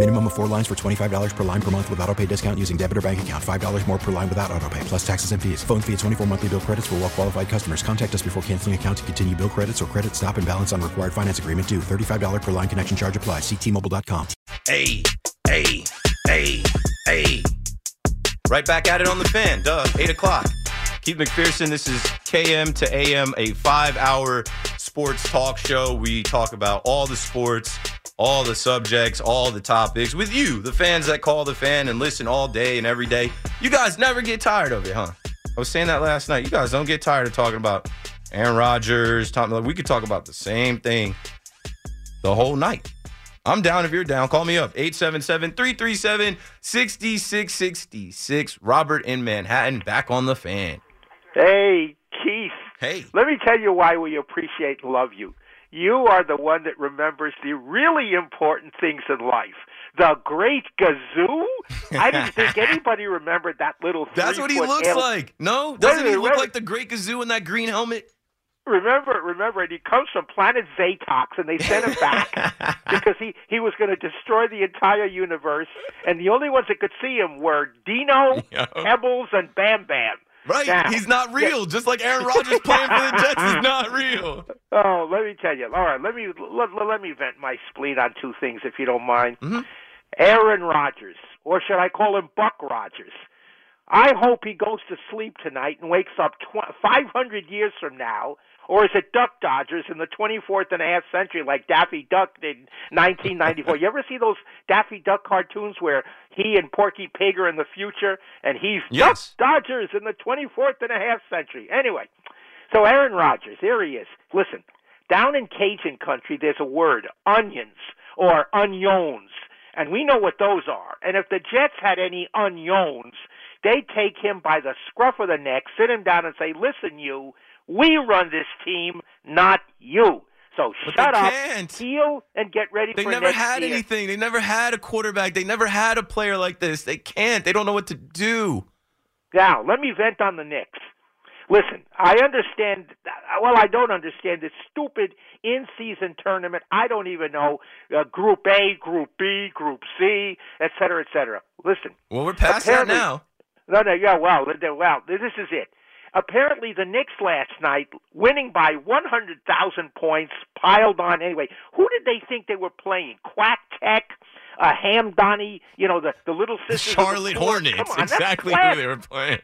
Minimum of four lines for $25 per line per month with auto pay discount using debit or bank account. $5 more per line without auto pay, plus taxes and fees. Phone fee at 24 monthly bill credits for well qualified customers. Contact us before canceling account to continue bill credits or credit stop and balance on required finance agreement due. $35 per line connection charge applies. Ctmobile.com. Hey, hey, hey, hey. Right back at it on the fan, duh, 8 o'clock. Keith McPherson, this is KM to AM, a five hour sports talk show. We talk about all the sports, all the subjects, all the topics with you, the fans that call the fan and listen all day and every day. You guys never get tired of it, huh? I was saying that last night. You guys don't get tired of talking about Aaron Rodgers. Tom, we could talk about the same thing the whole night. I'm down if you're down. Call me up 877 337 6666. Robert in Manhattan, back on the fan. Hey, Keith. Hey. Let me tell you why we appreciate and love you. You are the one that remembers the really important things in life. The great Gazoo? I didn't think anybody remembered that little That's what he looks like. No? Doesn't he look like the Great Gazoo in that green helmet? Remember, remember, and he comes from planet Zetox, and they sent him back because he he was going to destroy the entire universe, and the only ones that could see him were Dino, Yo. Pebbles, and Bam Bam. Right. Now- He's not real. Just like Aaron Rodgers playing for the Jets is not real. Oh, let me tell you. All right, let me let, let me vent my spleen on two things, if you don't mind. Mhm. Aaron Rodgers, or should I call him Buck Rodgers? I hope he goes to sleep tonight and wakes up tw- 500 years from now, or is it Duck Dodgers in the 24th and a half century, like Daffy Duck did in 1994? you ever see those Daffy Duck cartoons where he and Porky Pig are in the future, and he's Yes. Duck Dodgers in the 24th and a half century? Anyway, so Aaron Rodgers, here he is. Listen, down in Cajun country, there's a word, onions or onions, and we know what those are. And if the Jets had any onions, they take him by the scruff of the neck, sit him down, and say, "Listen, you, we run this team, not you." So But shut up, can't. heel, and get ready They never had year. anything. They never had a quarterback. They never had a player like this. They can't. They don't know what to do. Now, let me vent on the Knicks. Listen, I understand. Well, I don't understand this stupid in-season tournament. I don't even know uh, Group A, Group B, Group C, et cetera, et cetera. Listen, Well, we're past that now. no, no, yeah, well, well, this is it. Apparently, the Knicks last night, winning by 100,000 points, piled on anyway. Who did they think they were playing? Quack Tech, uh, Ham Donny, you know, the, the little sisters. of the Charlotte Hornets. On, exactly who they were playing.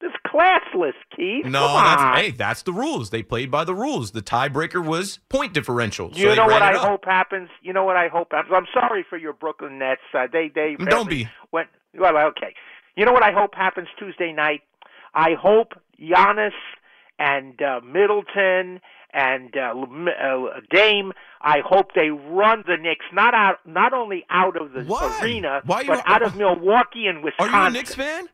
That's classless, Keith. No, that's hey, that's the rules. They played by the rules. The tiebreaker was point differential. So You know what I up. hope happens? You know what I hope happens? I'm sorry for your Brooklyn Nets. Uh, they they Don't be. went well. Okay. You know what I hope happens Tuesday night? I hope Giannis and uh, Middleton and uh, uh, Dame. I hope they run the Knicks not out, not only out of the Why? arena, Why but out of Milwaukee and Wisconsin. Are you a Knicks fan?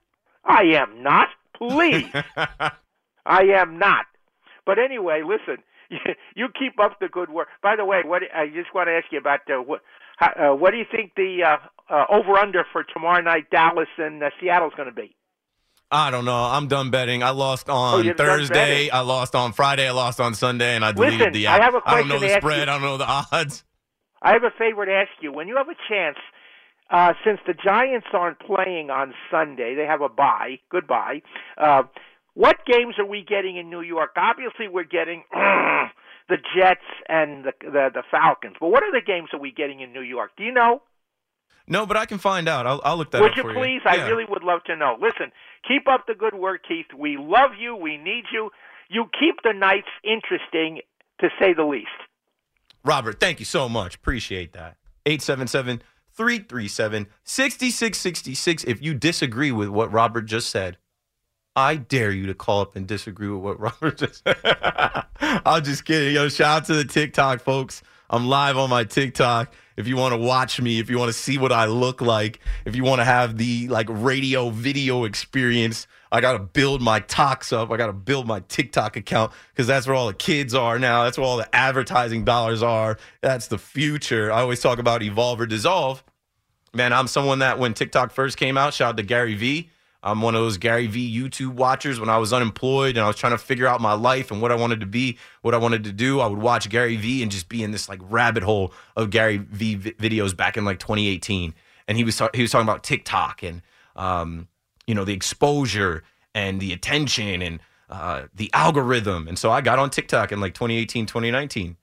I am not. Please. I am not. But anyway, listen. You keep up the good work. By the way, what I just want to ask you about uh, what how, uh, what do you think the uh, uh, over under for tomorrow night Dallas and uh, Seattle's going to be? I don't know. I'm done betting. I lost on Oh, Thursday. I lost on Friday. I lost on Sunday, and I deleted Listen, the I app. have a I don't know the spread. you. I don't know the odds. I have a favor to ask you. When you have a chance, uh, since the Giants aren't playing on Sunday, they have a bye. Goodbye. Uh, what games are we getting in New York? Obviously, we're getting the Jets and the, the the Falcons. But what are the games are we getting in New York? Do you know? No, but I can find out. I'll, I'll look that up. would up you for please? you. I really would love to know. Listen, keep up the good work, Keith. We love you. We need you. You keep the nights interesting, to say the least. Robert, thank you so much. Appreciate that. 877 337 6666. If you disagree with what Robert just said, I dare you to call up and disagree with what Robert just said. I'm just kidding. Yo, shout out to the TikTok folks. I'm live on my TikTok. If you want to watch me, if you want to see what I look like, if you want to have the like radio video experience, I got to build my talks up. I got to build my TikTok account because that's where all the kids are now. That's where all the advertising dollars are. That's the future. I always talk about evolve or dissolve. Man, I'm someone that when TikTok first came out, shout out to Gary Vee. I'm one of those Gary Vee YouTube watchers. When I was unemployed and I was trying to figure out my life and what I wanted to be, what I wanted to do, I would watch Gary Vee and just be in this like rabbit hole of Gary Vee videos back in like 2018. And he was he was talking about TikTok and um, you know the exposure and the attention and uh, the algorithm. And so I got on TikTok in like 2018, 2019.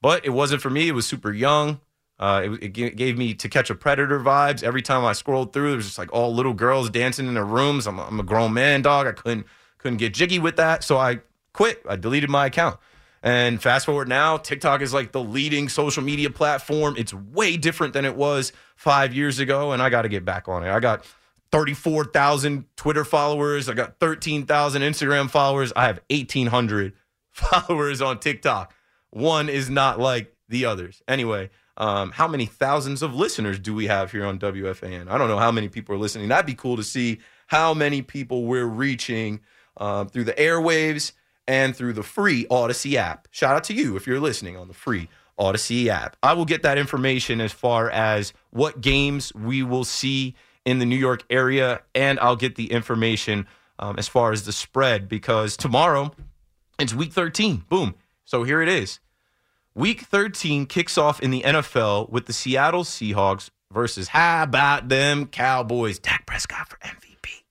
But it wasn't for me. It was super young. Uh, it, it, gave me to catch a predator vibes. Every time I scrolled through, there was just like all little girls dancing in their rooms. I'm, I'm a grown man, dog. I couldn't couldn't get jiggy with that, so I quit. I deleted my account. And fast forward now, TikTok is like the leading social media platform. It's way different than it was five years ago, and I got to get back on it. I got 34,000 Twitter followers. I got 13,000 Instagram followers. I have 1,800 followers on TikTok. One is not like the others. Anyway, um, how many thousands of listeners do we have here on WFAN? I don't know how many people are listening. That'd be cool to see how many people we're reaching uh, through the airwaves and through the free Audacy app. Shout out to you if you're listening on the free Audacy app. I will get that information as far as what games we will see in the New York area, and I'll get the information um, as far as the spread because tomorrow it's week 13. Boom. So here it is. Week 13 kicks off in the NFL with the Seattle Seahawks versus how about them Cowboys? Dak Prescott for MVP.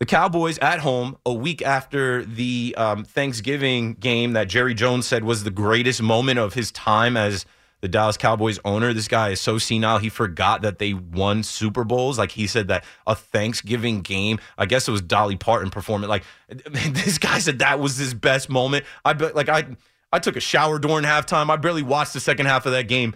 The Cowboys at home a week after the um, Thanksgiving game that Jerry Jones said was the greatest moment of his time as the Dallas Cowboys owner. This guy is so senile. He forgot that they won Super Bowls. Like he said that a Thanksgiving game, I guess it was Dolly Parton performing. Like this guy said that was his best moment. I bet like I I took a shower during halftime. I barely watched the second half of that game.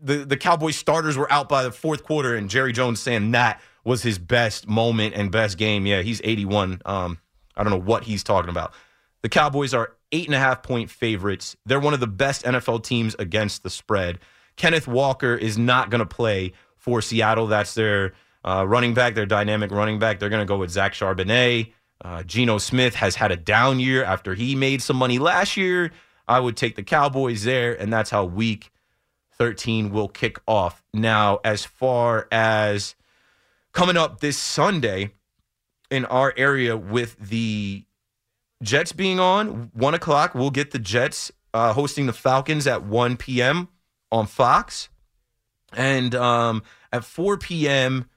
The the Cowboys starters were out by the fourth quarter, and Jerry Jones saying that was his best moment and best game. Yeah, he's 81. Um, I don't know what he's talking about. The Cowboys are eight and a half point favorites. They're one of the best NFL teams against the spread. Kenneth Walker is not going to play for Seattle. That's their uh, running back, their dynamic running back. They're going to go with Zach Charbonnet. Uh, Geno Smith has had a down year after he made some money last year. I would take the Cowboys there, and that's how week 13 will kick off. Now, as far as coming up this Sunday in our area with the Jets being on, 1 o'clock, we'll get the Jets uh, hosting the Falcons at 1 p.m. on Fox. And um, at 4 p.m.,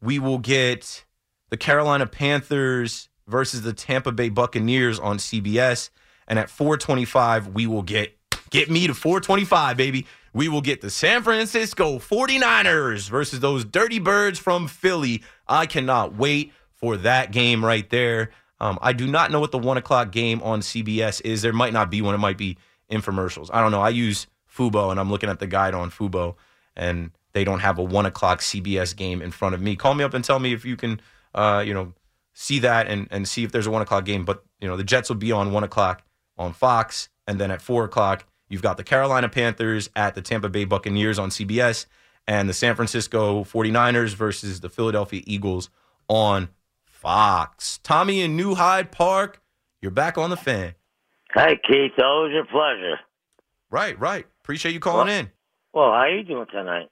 we will get the Carolina Panthers versus the Tampa Bay Buccaneers on CBS. And at 425, we will get get me to 425, baby. We will get the San Francisco 49ers versus those dirty birds from Philly. I cannot wait for that game right there. Um, I do not know what the one o'clock game on CBS is. There might not be one. It might be infomercials. I don't know. I use Fubo and I'm looking at the guide on Fubo and they don't have a one o'clock CBS game in front of me. Call me up and tell me if you can, uh, you know, see that and, and see if there's a one o'clock game. But, you know, the Jets will be on one o'clock on Fox. And then at four o'clock, you've got the Carolina Panthers at the Tampa Bay Buccaneers on CBS and the San Francisco 49ers versus the Philadelphia Eagles on Fox. Tommy in New Hyde Park, you're back on the fan. Hi, Keith. Always a pleasure. Right, right. Appreciate you calling well, in. Well, how are you doing tonight?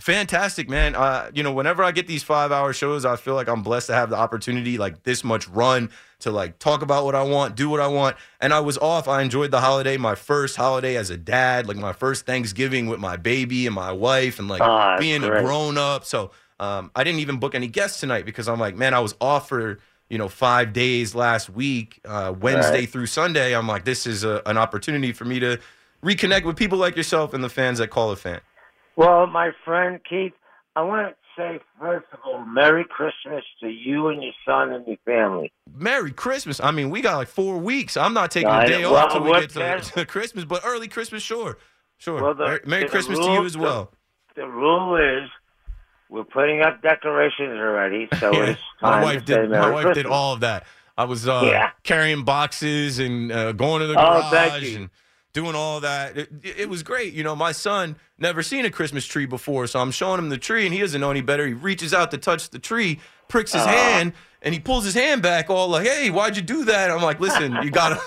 Fantastic, man. Uh, you know, whenever I get these five hour shows, I feel like I'm blessed to have the opportunity, like this much run to like talk about what I want, do what I want. And I was off. I enjoyed the holiday, my first holiday as a dad, like my first Thanksgiving with my baby and my wife, and like oh, being great. a grown up. So um, I didn't even book any guests tonight because I'm like, man, I was off for you know five days last week, uh, Wednesday Right. through Sunday. I'm like, this is a, an opportunity for me to reconnect with people like yourself and the fans that call a fan. Well, my friend Keith, I want to say first of all, Merry Christmas to you and your son and your family. Merry Christmas. I mean, we got like four weeks. I'm not taking I a day off till we get to, to Christmas, but early Christmas, sure. Sure. Well, the- Merry, Merry the Christmas to you as well. the rule is we're putting up decorations already, so Yeah, it's time my wife to say did. My wife Christmas. did all of that. I was uh, Yeah. carrying boxes and uh, going to the Oh, garage you. and doing all that. It, it was great. You know, my son never seen a Christmas tree before, so I'm showing him the tree, and he doesn't know any better. He reaches out to touch the tree, pricks his uh-huh. hand, and he pulls his hand back, all like, "Hey, why'd you do that?" I'm like, "Listen, you gotta,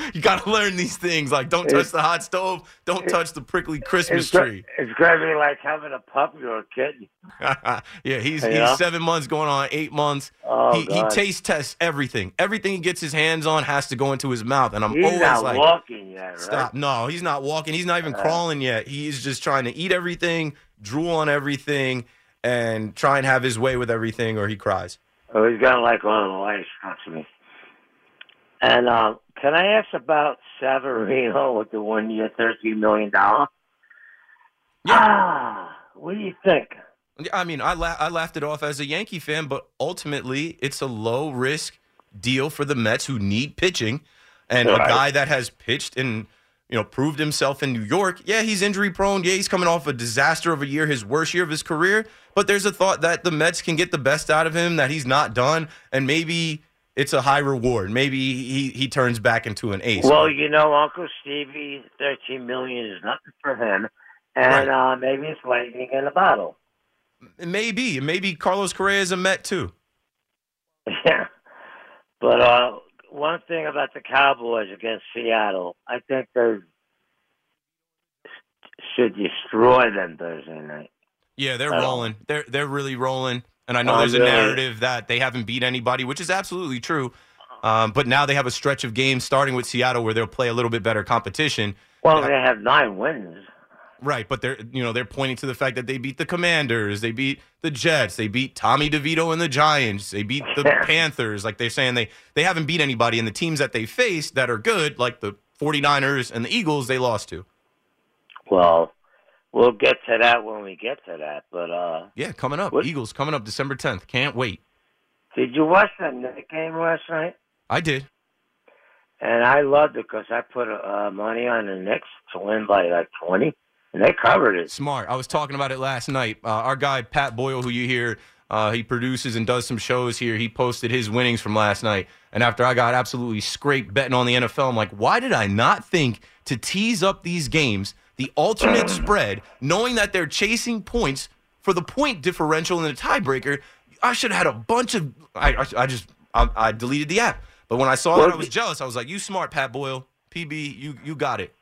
you gotta learn these things. Like, don't touch the hot stove, don't touch the prickly Christmas It's, tree." it's to be like having a puppy or a kitten. yeah, he's Yeah. he's seven months going on eight months. Oh, he he taste tests everything. Everything he gets his hands on has to go into his mouth, and I'm He's always not like, walking yet, right? "Stop! No, he's not walking. He's not even uh-huh. crawling yet. He's just trying to eat everything, drool on everything, and try and have his way with everything, or he cries." Oh, he's got like one of the lights, trust me. And um, can I ask about Severino with the one year, $13 million? Ah, what do you think? I mean, I la- I laughed it off as a Yankee fan, but ultimately, it's a low risk deal for the Mets who need pitching, and a guy that has pitched and you know proved himself in New York. Yeah, he's injury prone. Yeah, he's coming off a disaster of a year, his worst year of his career. But there's a thought that the Mets can get the best out of him, that he's not done, and maybe it's a high reward. Maybe he he turns back into an ace. Well, you know, Uncle Stevie, 13 million is nothing for him. And uh, maybe it's lightning in a bottle. maybe maybe Carlos Correa is a Met too. Yeah. But uh, one thing about the Cowboys against Seattle, I think they should destroy them Thursday night. Yeah, they're rolling. They're they're really rolling. And I know Oh, there's a narrative that they haven't beat anybody, which is absolutely true. Um, but now they have a stretch of games starting with Seattle where they'll play a little bit better competition. Well, they have nine wins. Right, but they're you know they're pointing to the fact that they beat the Commanders, they beat the Jets, they beat Tommy DeVito and the Giants, they beat the Panthers. Like they're saying they they haven't beat anybody, and the teams that they faced that are good, like the 49ers and the Eagles, they lost to. Well, we'll get to that when we get to that. But uh, Yeah, coming up, What? Eagles coming up December 10th. Can't wait. did you watch that game last night? I did. And I loved it because I put uh, money on the Knicks to win by like 20, and they covered it. Smart. I was talking about it last night. Uh, our guy Pat Boyle, who you hear, uh, he produces and does some shows here. He posted his winnings from last night, and after I got absolutely scraped betting on the NFL, I'm like, why did I not think to tease up these games, the alternate spread, knowing that they're chasing points for the point differential in the tiebreaker? I should have had a bunch of. I, I, I just I, I deleted the app, but when I saw that, I was jealous. I was like, you smart, Pat Boyle, PB, you you got it.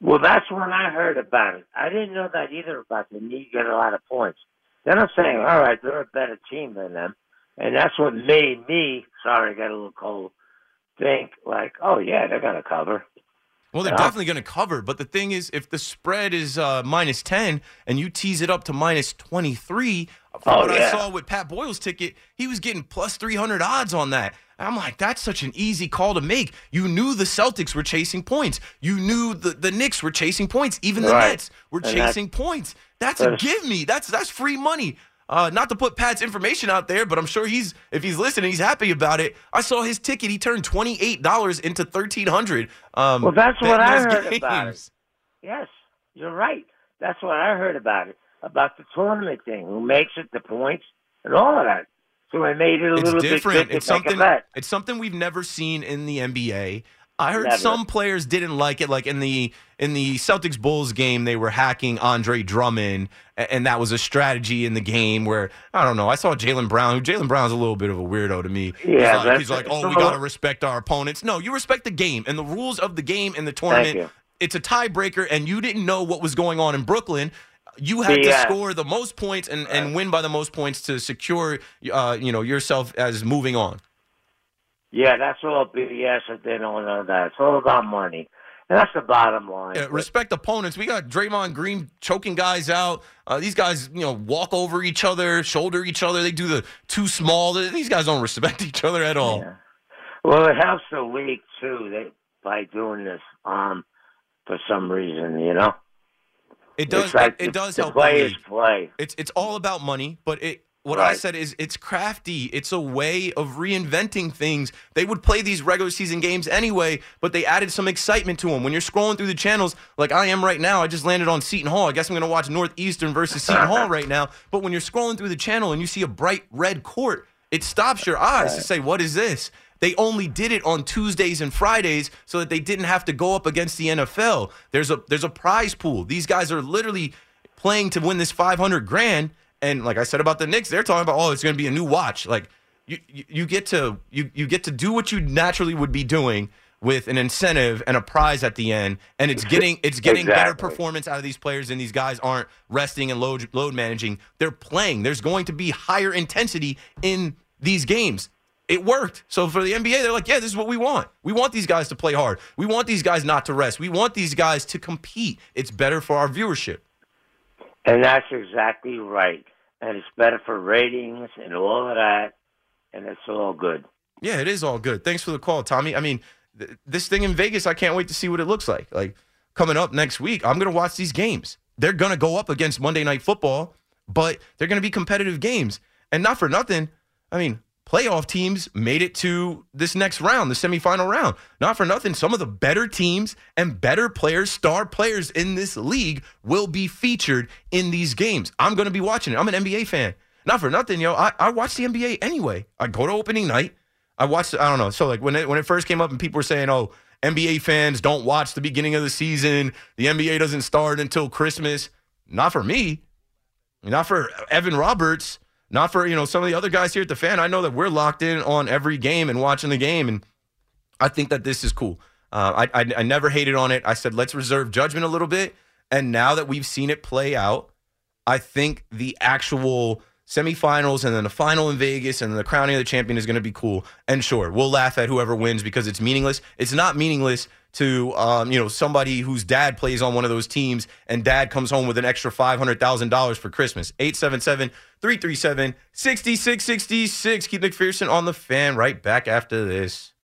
Well, that's when I heard about it. I didn't know that either about the need to get a lot of points. Then I'm saying, all right, they're a better team than them. And that's what made me, sorry, I got a little cold, think like, oh, yeah, they're going to cover. Well, they're Yeah. definitely going to cover. But the thing is, if the spread is uh, minus 10 and you tease it up to minus 23, from Oh, what I saw with Pat Boyle's ticket, he was getting plus 300 odds on that. I'm like, that's such an easy call to make. You knew the Celtics were chasing points. You knew the, the Knicks were chasing points. Even the Right. Nets were And that- chasing points. That's a give me. That's that's free money. Uh, not to put Pat's information out there, but I'm sure he's if he's listening, he's happy about it. I saw his ticket; he turned twenty eight dollars into thirteen hundred. Um, Well, that's what I heard about it. games. Yes, you're right. That's what I heard about it, about the tournament thing, who makes it, the points, and all of that. So I made it a It's little different. bit It's to make a something. It's something we've never seen in the NBA. I heard Never. some players didn't like it. Like in the in the Celtics Bulls game, they were hacking Andre Drummond, and that was a strategy in the game. Where I don't know. I saw Jaylen Brown. who Jaylen Brown's a little bit of a weirdo to me. Yeah, he's like, he's like, oh, we got to respect our opponents. No, you respect the game and the rules of the game and the tournament. It's a tiebreaker, and you didn't know what was going on in Brooklyn. You had to score the most points and, and win by the most points to secure, uh, you know, yourself as moving on. Yeah, that's all BS if they don't know that. It's all about money. And that's the bottom line. Yeah, respect opponents. We got Draymond Green choking guys out. Uh, these guys, you know, walk over each other, shoulder each other. They do the too small. These guys don't respect each other at all. Yeah. Well, it helps the league too they, by doing this. Um, for some reason, you know. It does. Like it, it does the help players play. It's it's all about money, but it what I said is it's crafty. It's a way of reinventing things. They would play these regular season games anyway, but they added some excitement to them. When you're scrolling through the channels, like I am right now, I just landed on Seton Hall. I guess I'm going to watch Northeastern versus Seton Hall right now. But when you're scrolling through the channel and you see a bright red court, it stops your eyes to say, "What is this?" They only did it on Tuesdays and Fridays so that they didn't have to go up against the NFL. There's a there's a prize pool. These guys are literally playing to win this 500 grand. And like I said about the Knicks, they're talking about, oh, it's going to be a new watch. Like you, you, you get to you you get to do what you naturally would be doing with an incentive and a prize at the end, and it's getting it's getting better performance out of these players, and these guys aren't resting and load load managing. They're playing. There's going to be higher intensity in these games. It worked. So for the NBA, they're like, yeah, this is what we want. We want these guys to play hard. We want these guys not to rest. We want these guys to compete. It's better for our viewership. And that's exactly right. And it's better for ratings and all of that. And it's all good. Yeah, it is all good. Thanks for the call, Tommy. I mean, th- this thing in Vegas, I can't wait to see what it looks like. Like coming up next week, I'm going to watch these games. They're going to go up against Monday Night Football, but they're going to be competitive games. And not for nothing, I mean, playoff teams made it to this next round, the semifinal round. Not for nothing, some of the better teams and better players, star players in this league will be featured in these games. I'm going to be watching it. I'm an NBA fan. Not for nothing, yo. I, I watch the NBA anyway. I go to opening night. I watched. I don't know. So like when it when it first came up and people were saying, "Oh, NBA fans don't watch the beginning of the season. The NBA doesn't start until Christmas." Not for me. Not for Evan Roberts. Not for you know some of the other guys here at the fan. I know that we're locked in on every game and watching the game, and I think that this is cool. Uh, I, I I never hated on it. I said let's reserve judgment a little bit, and now that we've seen it play out, I think the actual semifinals and then the final in Vegas and the crowning of the champion is going to be cool. And sure, we'll laugh at whoever wins because it's meaningless. It's not meaningless to um, you know somebody whose dad plays on one of those teams and dad comes home with an extra $500,000 for Christmas. 877-337-6666. Keith McPherson on the fan right back after this.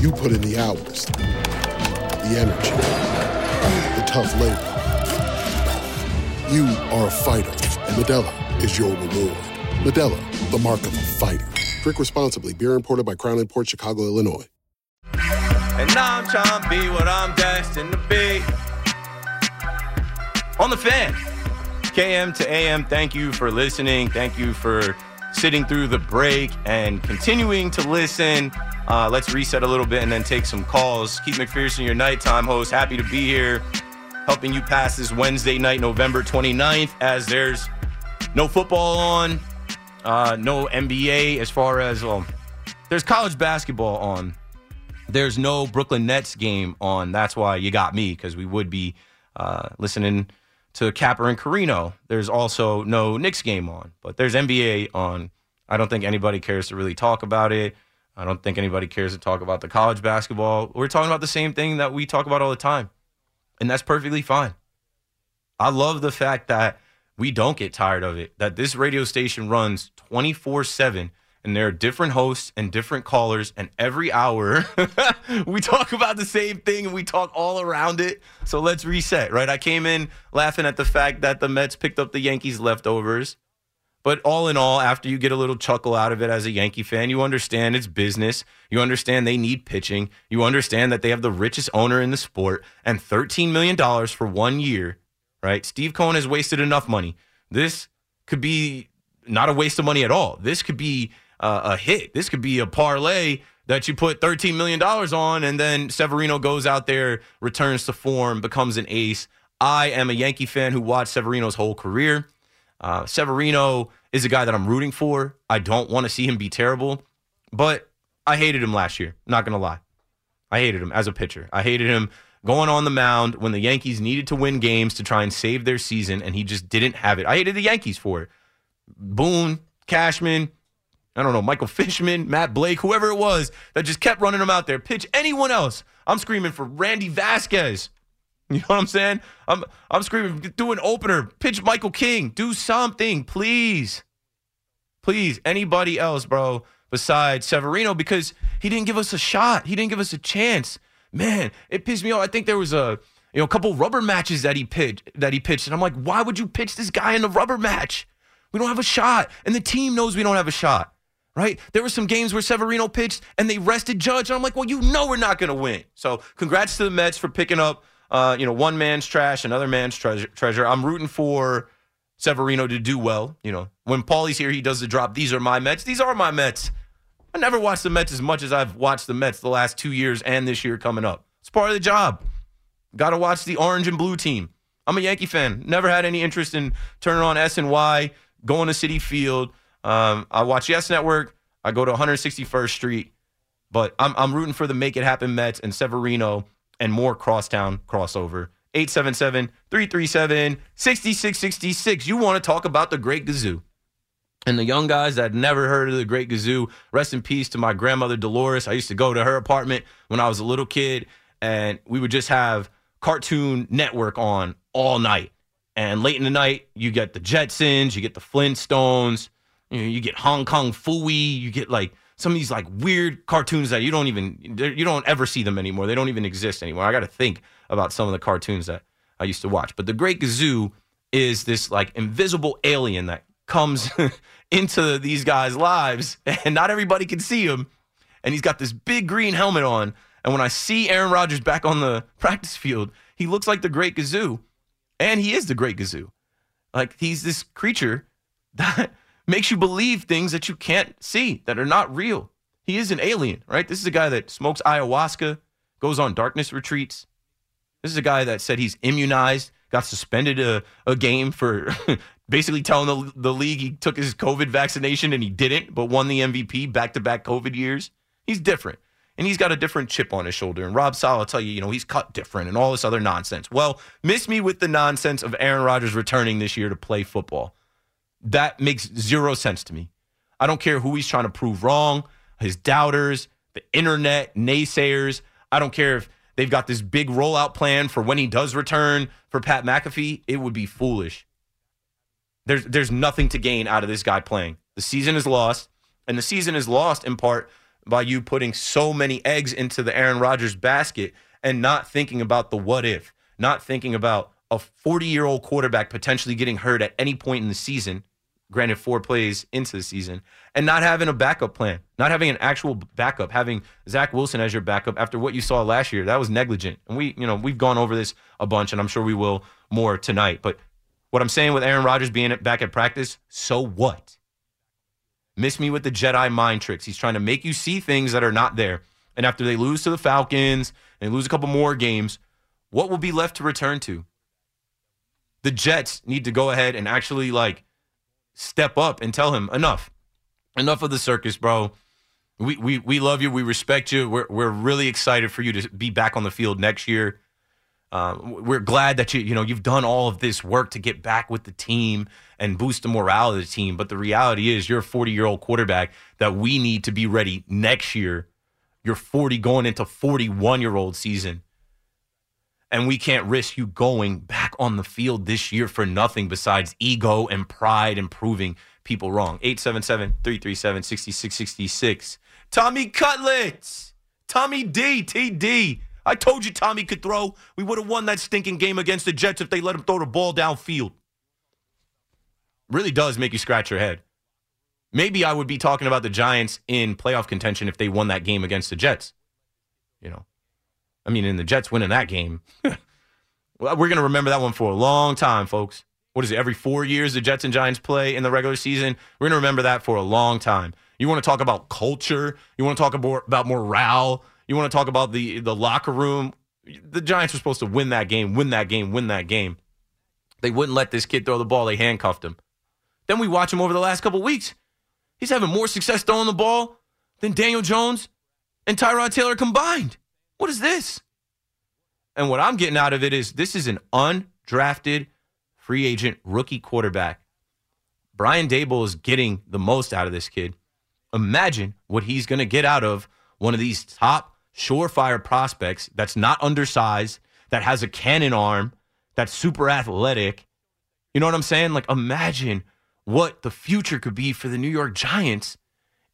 You put in the hours, the energy, the tough labor. You are a fighter, and Modelo is your reward. Modelo, the mark of a fighter. Drink responsibly. Beer imported by Crown Port Chicago, Illinois. And now I'm trying to be what I'm destined to be. On the fan. KM to AM, thank you for listening. Thank you for sitting through the break and continuing to listen. Uh, let's reset a little bit and then take some calls. Keith McPherson, your nighttime host. Happy to be here, helping you pass this Wednesday night, November 29th, as there's no football on, uh, no NBA as far as, well, there's college basketball on. There's no Brooklyn Nets game on. That's why you got me, because we would be uh, listening to Capper and Carrino. There's also no Knicks game on, but there's NBA on. I don't think anybody cares to really talk about it. I don't think anybody cares to talk about the college basketball. We're talking about the same thing that we talk about all the time, and that's perfectly fine. I love the fact that we don't get tired of it, that this radio station runs 24 7 and there are different hosts and different callers, and every hour we talk about the same thing and we talk all around it. So let's reset, right? I came in laughing at the fact that the Mets picked up the Yankees leftovers. But all in all, after you get a little chuckle out of it as a Yankee fan, you understand it's business. You understand they need pitching. You understand that they have the richest owner in the sport and $13 million for one year, right? Steve Cohen has wasted enough money. This could be not a waste of money at all. This could be uh, a hit. This could be a parlay that you put $13 million on, and then Severino goes out there, returns to form, becomes an ace. I am a Yankee fan who watched Severino's whole career. Uh, Severino is a guy that I'm rooting for. I don't want to see him be terrible, but I hated him last year. Not going to lie. I hated him as a pitcher. I hated him going on the mound when the Yankees needed to win games to try and save their season, and he just didn't have it. I hated the Yankees for it. Boone, Cashman, I don't know, Michael Fishman, Matt Blake, whoever it was that just kept running him out there. Pitch anyone else. I'm screaming for Randy Vasquez. You know what I'm saying? I'm I'm screaming, do an opener, pitch Michael King, do something, please. Please, anybody else, bro, besides Severino, because he didn't give us a shot. He didn't give us a chance. Man, it pissed me off. I think there was a you know a couple rubber matches that he pitched that he pitched, and I'm like, why would you pitch this guy in a rubber match? We don't have a shot, and the team knows we don't have a shot. Right? There were some games where Severino pitched and they rested Judge, and I'm like, well, you know we're not to win. So, congrats to the Mets for picking up uh, you know, one man's trash, another man's treasure. treasure. I'm rooting for Severino to do well. You know, when Paulie's here, he does the drop. These are my Mets. These are my Mets. I never watched the Mets as much as I've watched the Mets the last two years and this year coming up. It's part of the job. Got to watch the orange and blue team. I'm a Yankee fan. Never had any interest in turning on SNY, going to Citi Field. Um, I watch Yes Network. I go to 161st Street, but I'm I'm rooting for the Make It Happen Mets and Severino and more crosstown crossover. 877 337 6666. You want to talk about the Great Gazoo. And the young guys that never heard of the Great Gazoo, rest in peace to my grandmother Dolores. I used to go to her apartment when I was a little kid, and we would just have Cartoon Network on all night. And late in the night, you get the Jetsons, you get the Flintstones, you, know, you get Hong Kong Phooey, you get like some of these like weird cartoons that you don't even you don't ever see them anymore. They don't even exist anymore. I got to think about some of the cartoons that I used to watch. But the Great Gazoo is this like invisible alien that comes into these guys' lives, and not everybody can see him. And he's got this big green helmet on. And when I see Aaron Rodgers back on the practice field, he looks like the Great Gazoo, and he is the Great Gazoo. Like he's this creature that makes you believe things that you can't see, that are not real. He is an alien, right? This is a guy that smokes ayahuasca, goes on darkness retreats. This is a guy that said he's immunized, got suspended a, a game for basically telling the, the league he took his COVID vaccination and he didn't, but won the MVP back to back COVID years. He's different. And he's got a different chip on his shoulder. And Robert Saleh will tell you, you know, he's cut different and all this other nonsense. Well, miss me with the nonsense of Aaron Rodgers returning this year to play football that makes zero sense to me. I don't care who he's trying to prove wrong, his doubters, the internet, naysayers. I don't care if they've got this big rollout plan for when he does return for Pat McAfee. It would be foolish. There's there's nothing to gain out of this guy playing. The season is lost, and the season is lost in part by you putting so many eggs into the Aaron Rodgers basket and not thinking about the what if, not thinking about a 40 year old quarterback potentially getting hurt at any point in the season granted four plays into the season, and not having a backup plan, not having an actual backup, having Zach Wilson as your backup after what you saw last year, that was negligent. And we, you know, we've gone over this a bunch, and I'm sure we will more tonight. But what I'm saying with Aaron Rodgers being back at practice, so what? Miss me with the Jedi mind tricks. He's trying to make you see things that are not there. And after they lose to the Falcons and lose a couple more games, what will be left to return to? The Jets need to go ahead and actually like step up and tell him enough, enough of the circus, bro. We we we love you. We respect you. We're we're really excited for you to be back on the field next year. Uh, we're glad that you you know you've done all of this work to get back with the team and boost the morale of the team. But the reality is, you're a 40 year old quarterback that we need to be ready next year. You're 40 going into 41 year old season and we can't risk you going back on the field this year for nothing besides ego and pride and proving people wrong. 877 337 6666. Tommy Cutlets! Tommy D, TD. I told you Tommy could throw. We would have won that stinking game against the Jets if they let him throw the ball downfield. Really does make you scratch your head. Maybe I would be talking about the Giants in playoff contention if they won that game against the Jets. You know, I mean, in the Jets winning that game, well, we're going to remember that one for a long time, folks. What is it? Every four years the Jets and Giants play in the regular season. We're going to remember that for a long time. You want to talk about culture? You want to talk about, about morale? You want to talk about the the locker room? The Giants were supposed to win that game, win that game, win that game. They wouldn't let this kid throw the ball. They handcuffed him. Then we watch him over the last couple weeks. He's having more success throwing the ball than Daniel Jones and Tyrod Taylor combined. What is this? And what I'm getting out of it is this is an undrafted free agent rookie quarterback. Brian Daboll is getting the most out of this kid. Imagine what he's going to get out of one of these top surefire prospects that's not undersized, that has a cannon arm, that's super athletic. You know what I'm saying? Like, imagine what the future could be for the New York Giants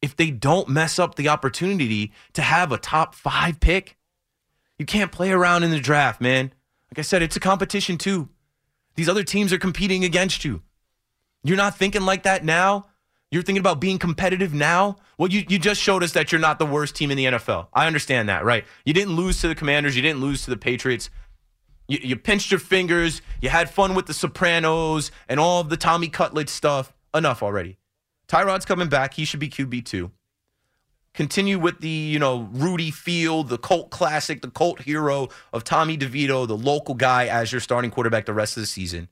if they don't mess up the opportunity to have a top five pick. You can't play around in the draft, man. Like I said, it's a competition too. These other teams are competing against you. You're not thinking like that now. You're thinking about being competitive now. Well, you, you just showed us that you're not the worst team in the NFL. I understand that, right? You didn't lose to the Commanders. You didn't lose to the Patriots. You, you pinched your fingers. You had fun with the Sopranos and all of the Tommy Cutlet stuff. Enough already. Tyrod's coming back. He should be QB two. Continue with the, you know, Rudy Field, the cult classic, the cult hero of Tommy DeVito, the local guy as your starting quarterback the rest of the season.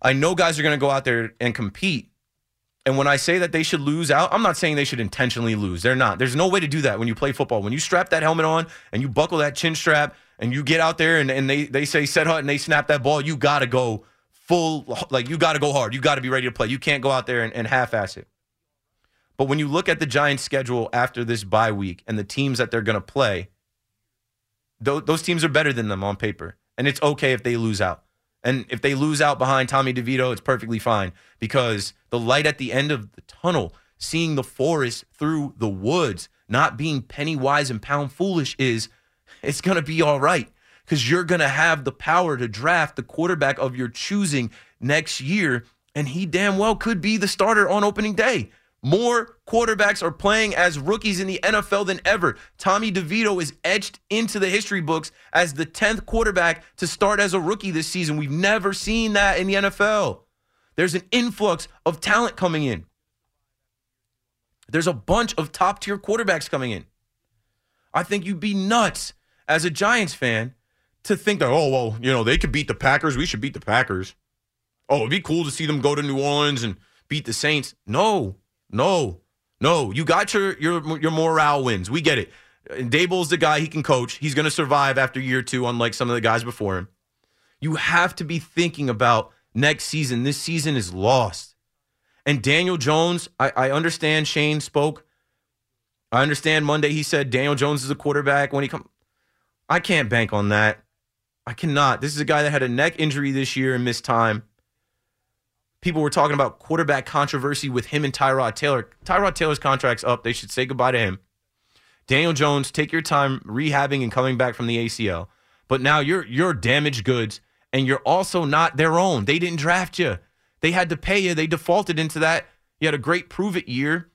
I know guys are going to go out there and compete. And when I say that they should lose out, I'm not saying they should intentionally lose. They're not. There's no way to do that when you play football. When you strap that helmet on and you buckle that chin strap and you get out there and, and they, they say set hut and they snap that ball, you got to go full, like you got to go hard. You got to be ready to play. You can't go out there and, and half ass it. But when you look at the Giants' schedule after this bye week and the teams that they're going to play, th- those teams are better than them on paper. And it's okay if they lose out. And if they lose out behind Tommy DeVito, it's perfectly fine because the light at the end of the tunnel, seeing the forest through the woods, not being penny wise and pound foolish is it's going to be all right because you're going to have the power to draft the quarterback of your choosing next year. And he damn well could be the starter on opening day. More quarterbacks are playing as rookies in the NFL than ever. Tommy DeVito is etched into the history books as the 10th quarterback to start as a rookie this season. We've never seen that in the NFL. There's an influx of talent coming in. There's a bunch of top tier quarterbacks coming in. I think you'd be nuts as a Giants fan to think that, oh, well, you know, they could beat the Packers. We should beat the Packers. Oh, it'd be cool to see them go to New Orleans and beat the Saints. No, no, no. You got your your your morale wins. We get it. Daboll's the guy he can coach. He's going to survive after year two, unlike some of the guys before him. You have to be thinking about next season. This season is lost. And Daniel Jones, I, I understand Schoen spoke. I understand Monday he said Daniel Jones is a quarterback when he come. I can't bank on that. I cannot. This is a guy that had a neck injury this year and missed time people were talking about quarterback controversy with him and Tyrod Taylor. Tyrod Taylor's contract's up. They should say goodbye to him. Daniel Jones, take your time rehabbing and coming back from the ACL. But now you're you're damaged goods and you're also not their own. They didn't draft you. They had to pay you. They defaulted into that. You had a great prove it year.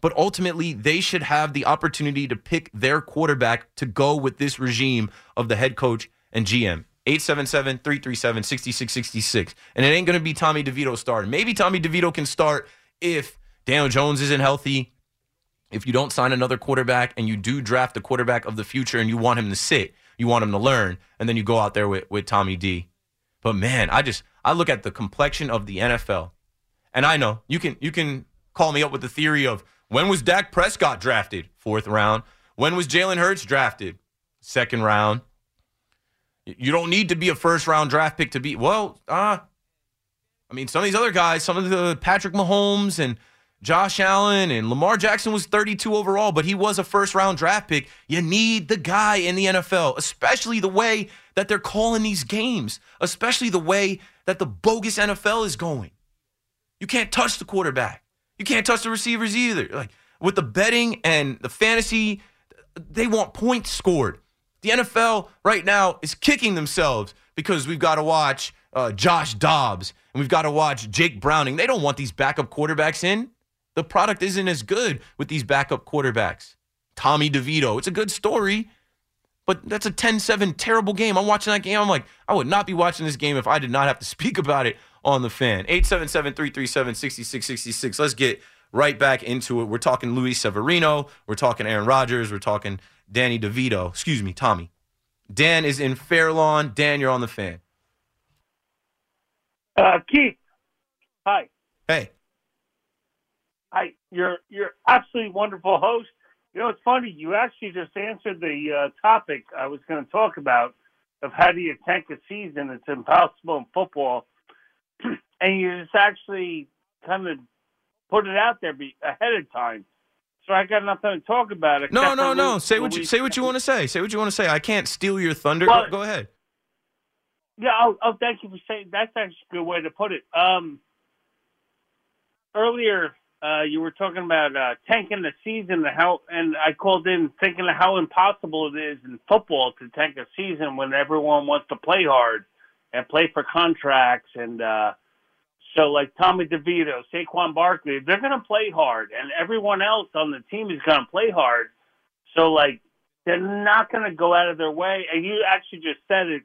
But ultimately, they should have the opportunity to pick their quarterback to go with this regime of the head coach and GM. 877 337 6666. And it ain't going to be Tommy DeVito starting. Maybe Tommy DeVito can start if Daniel Jones isn't healthy, if you don't sign another quarterback and you do draft the quarterback of the future and you want him to sit, you want him to learn, and then you go out there with, with Tommy D. But man, I just I look at the complexion of the NFL. And I know you can you can call me up with the theory of when was Dak Prescott drafted? Fourth round. When was Jalen Hurts drafted? Second round. You don't need to be a first round draft pick to be well. Uh, I mean, some of these other guys, some of the Patrick Mahomes and Josh Allen and Lamar Jackson was 32 overall, but he was a first round draft pick. You need the guy in the NFL, especially the way that they're calling these games, especially the way that the bogus NFL is going. You can't touch the quarterback. You can't touch the receivers either. Like with the betting and the fantasy, they want points scored. The NFL right now is kicking themselves because we've got to watch uh, Josh Dobbs and we've got to watch Jake Browning. They don't want these backup quarterbacks in. The product isn't as good with these backup quarterbacks. Tommy DeVito, it's a good story, but that's a 10 7 terrible game. I'm watching that game. I'm like, I would not be watching this game if I did not have to speak about it on the fan. 877 337 6666. Let's get right back into it. We're talking Luis Severino. We're talking Aaron Rodgers. We're talking Danny DeVito. Excuse me, Tommy. Dan is in Fairlawn. Dan, you're on the fan. Uh, Keith, hi. Hey. Hi. You're you're absolutely wonderful host. You know, it's funny. You actually just answered the uh, topic I was going to talk about of how do you tank a season. It's impossible in football, and you just actually kind of put it out there be, ahead of time. So I got nothing to talk about. No, no, no. Say what you say. What you want to say. Say what you want to say. I can't steal your thunder. Well, go, go ahead. Yeah. Oh, oh, thank you for saying. That's actually a good way to put it. Um, earlier, uh, you were talking about uh, tanking the season and how, and I called in thinking of how impossible it is in football to tank a season when everyone wants to play hard and play for contracts and. uh so like Tommy DeVito, Saquon Barkley, they're going to play hard, and everyone else on the team is going to play hard. So like they're not going to go out of their way. And you actually just said it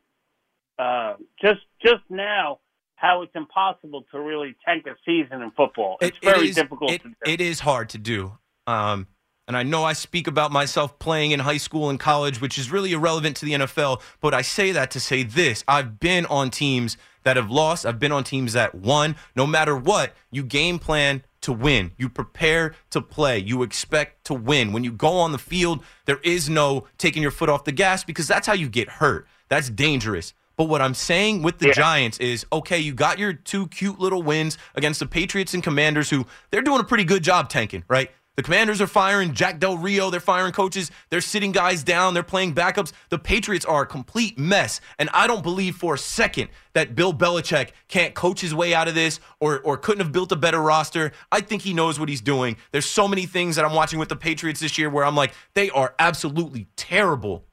uh, just just now how it's impossible to really tank a season in football. It's It- very it is, difficult it- to do. It is hard to do. Um, and I know I speak about myself playing in high school and college, which is really irrelevant to the NFL. But I say that to say this: I've been on teams that have lost. I've been on teams that won. No matter what, you game plan to win. You prepare to play. You expect to win. When you go on the field, there is no taking your foot off the gas because that's how you get hurt. That's dangerous. But what I'm saying with the Giants is okay, you got your two cute little wins against the Patriots and Commanders, who they're doing a pretty good job tanking, right? The Commanders are firing Jack Del Rio. They're firing coaches. They're sitting guys down. They're playing backups. The Patriots are a complete mess. And I don't believe for a second that Bill Belichick can't coach his way out of this or, or couldn't have built a better roster. I think he knows what he's doing. There's so many things that I'm watching with the Patriots this year where I'm like, they are absolutely terrible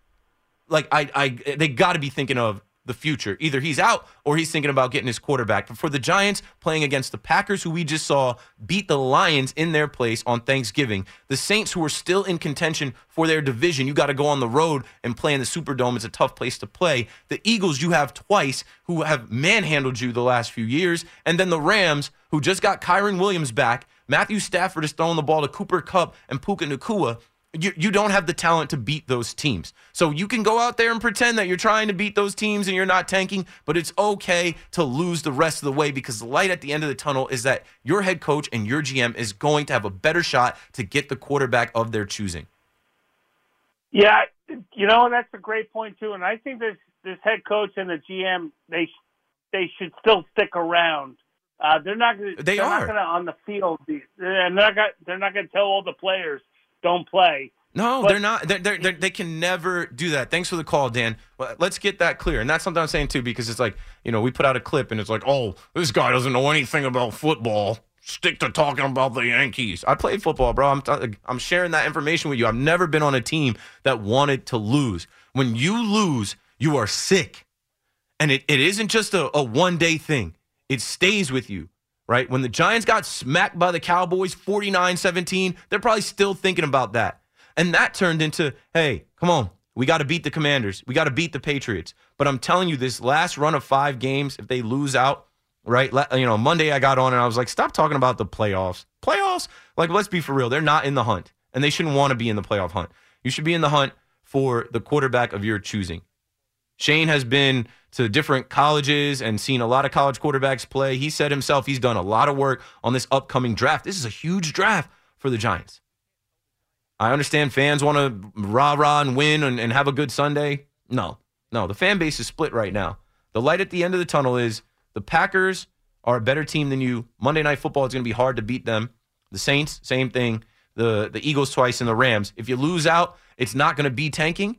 like I, I they got to be thinking of the future. Either he's out or he's thinking about getting his quarterback. But for the Giants playing against the Packers, who we just saw beat the Lions in their place on Thanksgiving, the Saints, who are still in contention for their division, you got to go on the road and play in the Superdome. It's a tough place to play. The Eagles, you have twice, who have manhandled you the last few years, and then the Rams, who just got Kyren Williams back. Matthew Stafford is throwing the ball to Cooper Kupp and Puka Nacua you, you don't have the talent to beat those teams. So you can go out there and pretend that you're trying to beat those teams and you're not tanking, but it's okay to lose the rest of the way because the light at the end of the tunnel is that your head coach and your GM is going to have a better shot to get the quarterback of their choosing. Yeah, you know that's a great point too, and I think this this head coach and the GM they they should still stick around. Uh, they're not. They they're are. not going to on the field. They're not. Gonna, they're not going to tell all the players don't play. No, But- they're not. They're, they're, they're, they can never do that. Thanks for the call, Dan. Let's get that clear. And that's something I'm saying too, because it's like, you know, we put out a clip and it's like, oh, this guy doesn't know anything about football. Stick to talking about the Yankees. I played football, bro. I'm, t- I'm sharing that information with you. I've never been on a team that wanted to lose. When you lose, you are sick. And it, it isn't just a, a one day thing, it stays with you, right? When the Giants got smacked by the Cowboys 49 17, they're probably still thinking about that. And that turned into, hey, come on, we got to beat the Commanders. We got to beat the Patriots. But I'm telling you, this last run of five games, if they lose out, right? You know, Monday I got on and I was like, stop talking about the playoffs. Playoffs? Like, let's be for real. They're not in the hunt, and they shouldn't want to be in the playoff hunt. You should be in the hunt for the quarterback of your choosing. Schoen has been to different colleges and seen a lot of college quarterbacks play. He said himself he's done a lot of work on this upcoming draft. This is a huge draft for the Giants. I understand fans want to rah rah and win and, and have a good Sunday. No, no, the fan base is split right now. The light at the end of the tunnel is the Packers are a better team than you. Monday Night Football is going to be hard to beat them. The Saints, same thing. The the Eagles twice and the Rams. If you lose out, it's not going to be tanking.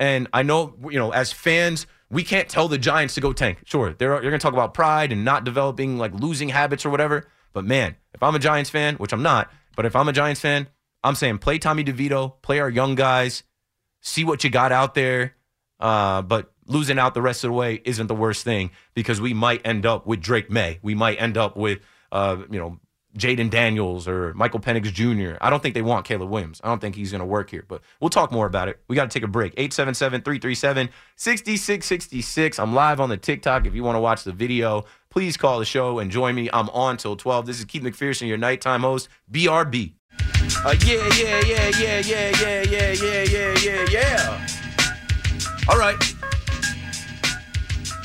And I know, you know, as fans, we can't tell the Giants to go tank. Sure, they're, you're going to talk about pride and not developing like losing habits or whatever. But man, if I'm a Giants fan, which I'm not, but if I'm a Giants fan, I'm saying play Tommy DeVito, play our young guys, see what you got out there. Uh, but losing out the rest of the way isn't the worst thing because we might end up with Drake Maye. We might end up with, uh, you know, Jayden Daniels or Michael Penix Jr. I don't think they want Caleb Williams. I don't think he's going to work here, but we'll talk more about it. We got to take a break. 877 337 6666. I'm live on the TikTok. If you want to watch the video, please call the show and join me. I'm on till 12. This is Keith McPherson, your nighttime host, BRB. Uh, yeah, yeah, yeah, yeah, yeah, yeah, yeah, yeah, yeah, yeah, yeah. All right.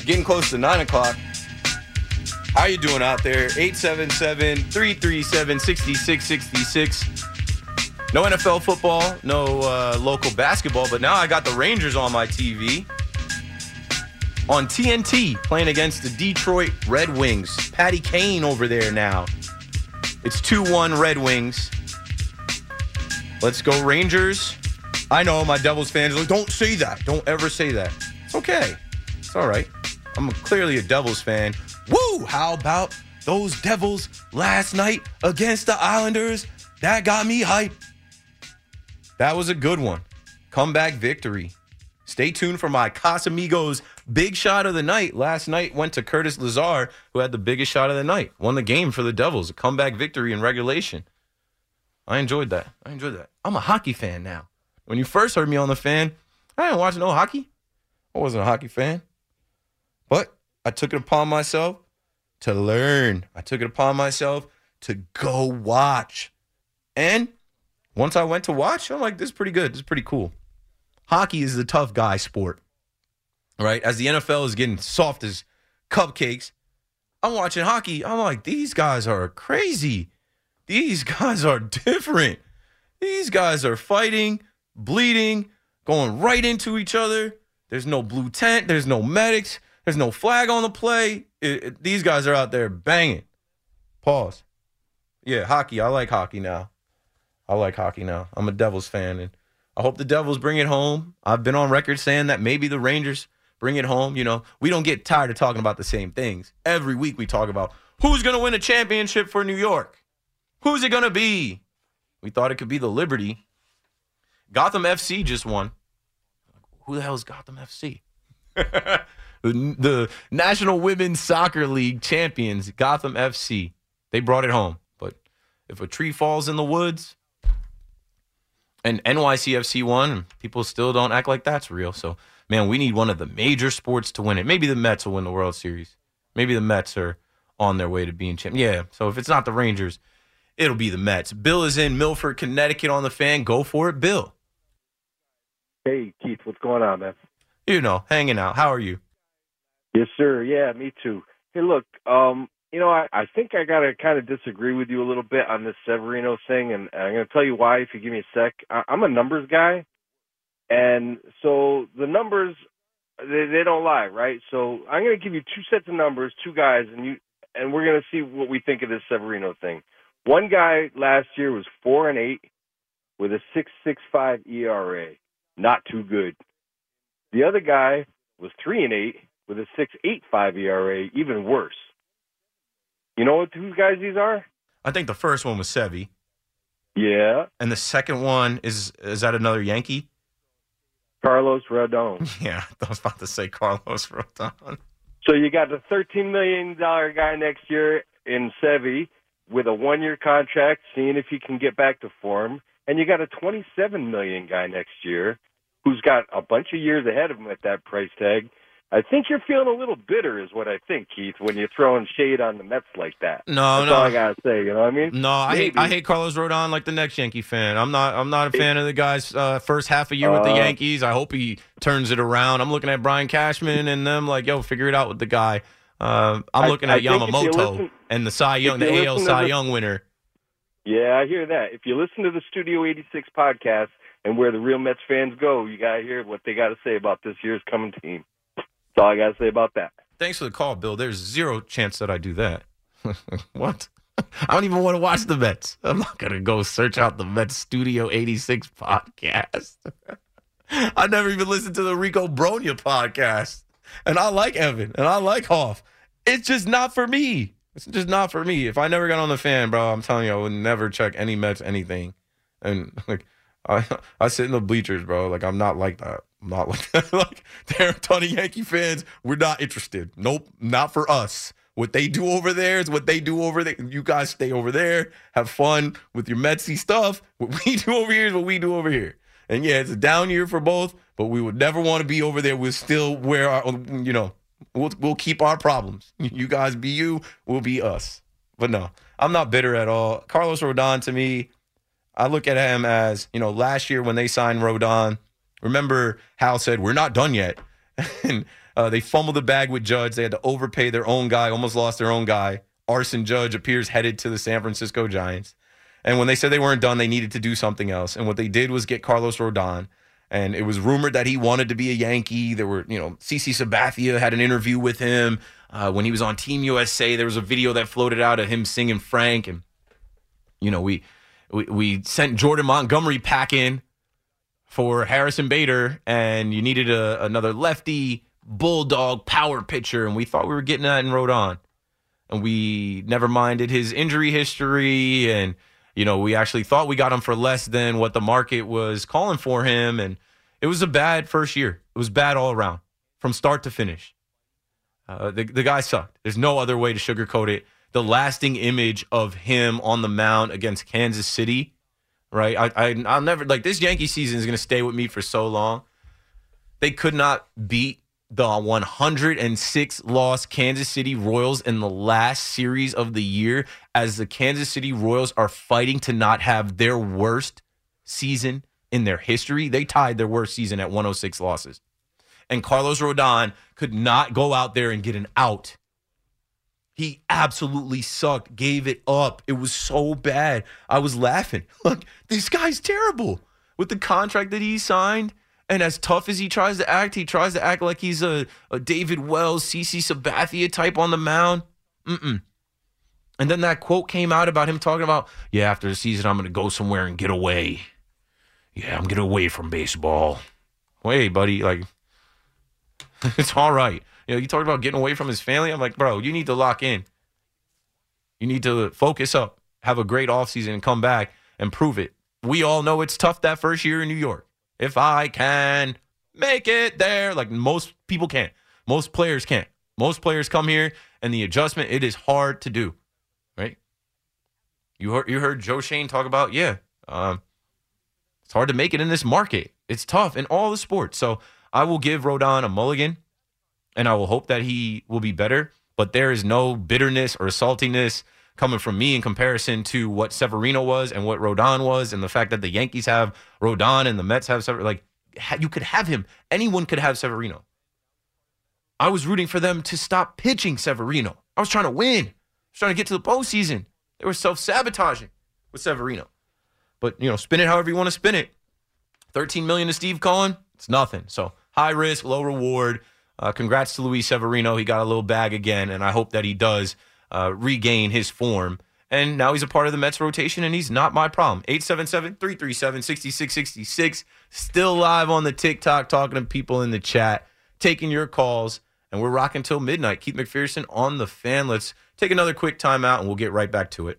Getting close to 9 o'clock. How you doing out there? 877-337-6666. No NFL football, no uh, local basketball, but now I got the Rangers on my TV. On TNT, playing against the Detroit Red Wings. Patty Kane over there now. It's 2-1 Red Wings. Let's go Rangers. I know my Devils fans like, don't say that. Don't ever say that. It's okay. It's all right. I'm clearly a Devils fan. Woo! How about those Devils last night against the Islanders? That got me hype. That was a good one. Comeback victory. Stay tuned for my Casamigos big shot of the night. Last night went to Curtis Lazar, who had the biggest shot of the night. Won the game for the Devils. A comeback victory in regulation. I enjoyed that. I enjoyed that. I'm a hockey fan now. When you first heard me on the fan, I didn't watch no hockey. I wasn't a hockey fan. But I took it upon myself to learn. I took it upon myself to go watch. And once I went to watch, I'm like, this is pretty good. This is pretty cool. Hockey is the tough guy sport. Right? As the NFL is getting soft as cupcakes, I'm watching hockey. I'm like, these guys are crazy. These guys are different. These guys are fighting, bleeding, going right into each other. There's no blue tent, there's no medics, there's no flag on the play. It, it, these guys are out there banging. Pause. Yeah, hockey. I like hockey now. I like hockey now. I'm a Devils fan, and I hope the Devils bring it home. I've been on record saying that maybe the Rangers bring it home. You know, we don't get tired of talking about the same things. Every week we talk about who's going to win a championship for New York. Who's it going to be? We thought it could be the Liberty. Gotham FC just won. Who the hell is Gotham FC? the, National Women's Soccer League champions, Gotham FC. They brought it home. But if a tree falls in the woods and NYCFC won, people still don't act like that's real. So, man, we need one of the major sports to win it. Maybe the Mets will win the World Series. Maybe the Mets are on their way to being champ. Yeah. So if it's not the Rangers, it'll be the Mets. Bill is in Milford, Connecticut on the fan. Go for it, Bill. Hey, Keith, what's going on, man? You know, hanging out. How are you? Yes, sir. Yeah, me too. Hey, look, um, you know, I, I think I got to kind of disagree with you a little bit on this Severino thing, and I'm going to tell you why if you give me a sec. I, I'm a numbers guy, and so the numbers they, they don't lie, right? So I'm going to give you two sets of numbers, two guys, and you and we're going to see what we think of this Severino thing. One guy last year was four and eight with a six six five ERA, not too good. The other guy was three and eight with a six eight five ERA, even worse. You know what whose guys these are? I think the first one was Sevy. Yeah. And the second one is is that another Yankee? Carlos Rodon. Yeah, I was about to say Carlos Rodon. So you got the thirteen million dollar guy next year in Sevy with a one year contract, seeing if he can get back to form, and you got a twenty seven million guy next year who's got a bunch of years ahead of him at that price tag. I think you're feeling a little bitter, is what I think, Keith, when you're throwing shade on the Mets like that. No, That's no. all I gotta say. You know what I mean? No, I hate I hate Carlos Rodon like the next Yankee fan. I'm not I'm not a fan of the guy's uh, first half a year with the Uh, Yankees. I hope he turns it around. I'm looking at Brian Cashman and them like, yo, figure it out with the guy. Uh, I'm looking I at you Yamamoto listen- and the Cy Young, the AL Cy the- Young winner. Yeah, I hear that. If you listen to the Studio 86 podcast and where the real Mets fans go, you gotta hear what they got to say about this year's coming team. All I gotta say about that. Thanks for the call, Bill. There's zero chance that I do that. what? I don't even want to watch the Mets. I'm not gonna go search out the Mets Studio 86 podcast. I never even listened to the Rico Brogna podcast. And I like Evan and I like Hoff. It's just not for me. It's just not for me. If I never got on the fan, bro, I'm telling you, I would never check any Mets anything. And like, I I sit in the bleachers, bro. Like I'm not like that. I'm not like like there are a ton of Yankee fans. We're not interested. Nope, not for us. What they do over there is what they do over there. You guys stay over there, have fun with your Metsy stuff. What we do over here is what we do over here. And yeah, it's a down year for both, but we would never want to be over there. We're still where our, you know, we'll we'll keep our problems. You guys be you, we'll be us. But no, I'm not bitter at all. Carlos Rodon to me, I look at him as, you know, last year when they signed Rodon, remember Hal said, We're not done yet. and uh, they fumbled the bag with Judge. They had to overpay their own guy, almost lost their own guy. Arson Judge appears headed to the San Francisco Giants. And when they said they weren't done, they needed to do something else. And what they did was get Carlos Rodon. And it was rumored that he wanted to be a Yankee. There were, you know, CC Sabathia had an interview with him uh, when he was on Team USA. There was a video that floated out of him singing Frank. And, you know, we, we, we sent Jordan Montgomery packing for Harrison Bader, and you needed a, another lefty bulldog power pitcher, and we thought we were getting that in Rodon. And we never minded his injury history, and you know we actually thought we got him for less than what the market was calling for him, and it was a bad first year. It was bad all around, from start to finish. Uh, the the guy sucked. There's no other way to sugarcoat it. The lasting image of him on the mound against Kansas City, right? I, I I'll never like this Yankee season is to stay with me for so long. They could not beat the 106 loss Kansas City Royals in the last series of the year as the Kansas City Royals are fighting to not have their worst season in their history. They tied their worst season at 106 losses. And Carlos Rodon could not go out there and get an out. He absolutely sucked, gave it up. It was so bad. I was laughing. Look, this guy's terrible with the contract that he signed and as tough as he tries to act, he tries to act like he's a, a David Wells, CC Sabathia type on the mound. Mm-mm. And then that quote came out about him talking about, yeah, after the season, I'm going to go somewhere and get away. Yeah, I'm getting away from baseball. Hey, buddy, like, it's all right. You know, you talked about getting away from his family. I'm like, bro, you need to lock in. You need to focus up, have a great offseason, and come back and prove it. We all know it's tough that first year in New York if I can make it there. Like most people can't. Most players can't. Most players come here and the adjustment, it is hard to do. Right? You heard you heard Joe Schoen talk about, yeah. Um, it's hard to make it in this market. It's tough in all the sports. So I will give Rodon a mulligan and I will hope that he will be better. But there is no bitterness or saltiness coming from me in comparison to what Severino was and what Rodon was, and the fact that the Yankees have Rodon and the Mets have Severino. Like, you could have him. Anyone could have Severino. I was rooting for them to stop pitching Severino. I was trying to win. I was trying to get to the postseason. They were self sabotaging with Severino. But you know, spin it however you want to spin it. 13 million to Steve Cohen, it's nothing. So high risk, low reward. Uh, congrats to Luis Severino. He got a little bag again, and I hope that he does uh, regain his form. And now he's a part of the Mets rotation, and he's not my problem. 877 337 6666. Still live on the TikTok, talking to people in the chat, taking your calls. And we're rocking till midnight. Keith McPherson on the fan. Let's take another quick timeout, and we'll get right back to it.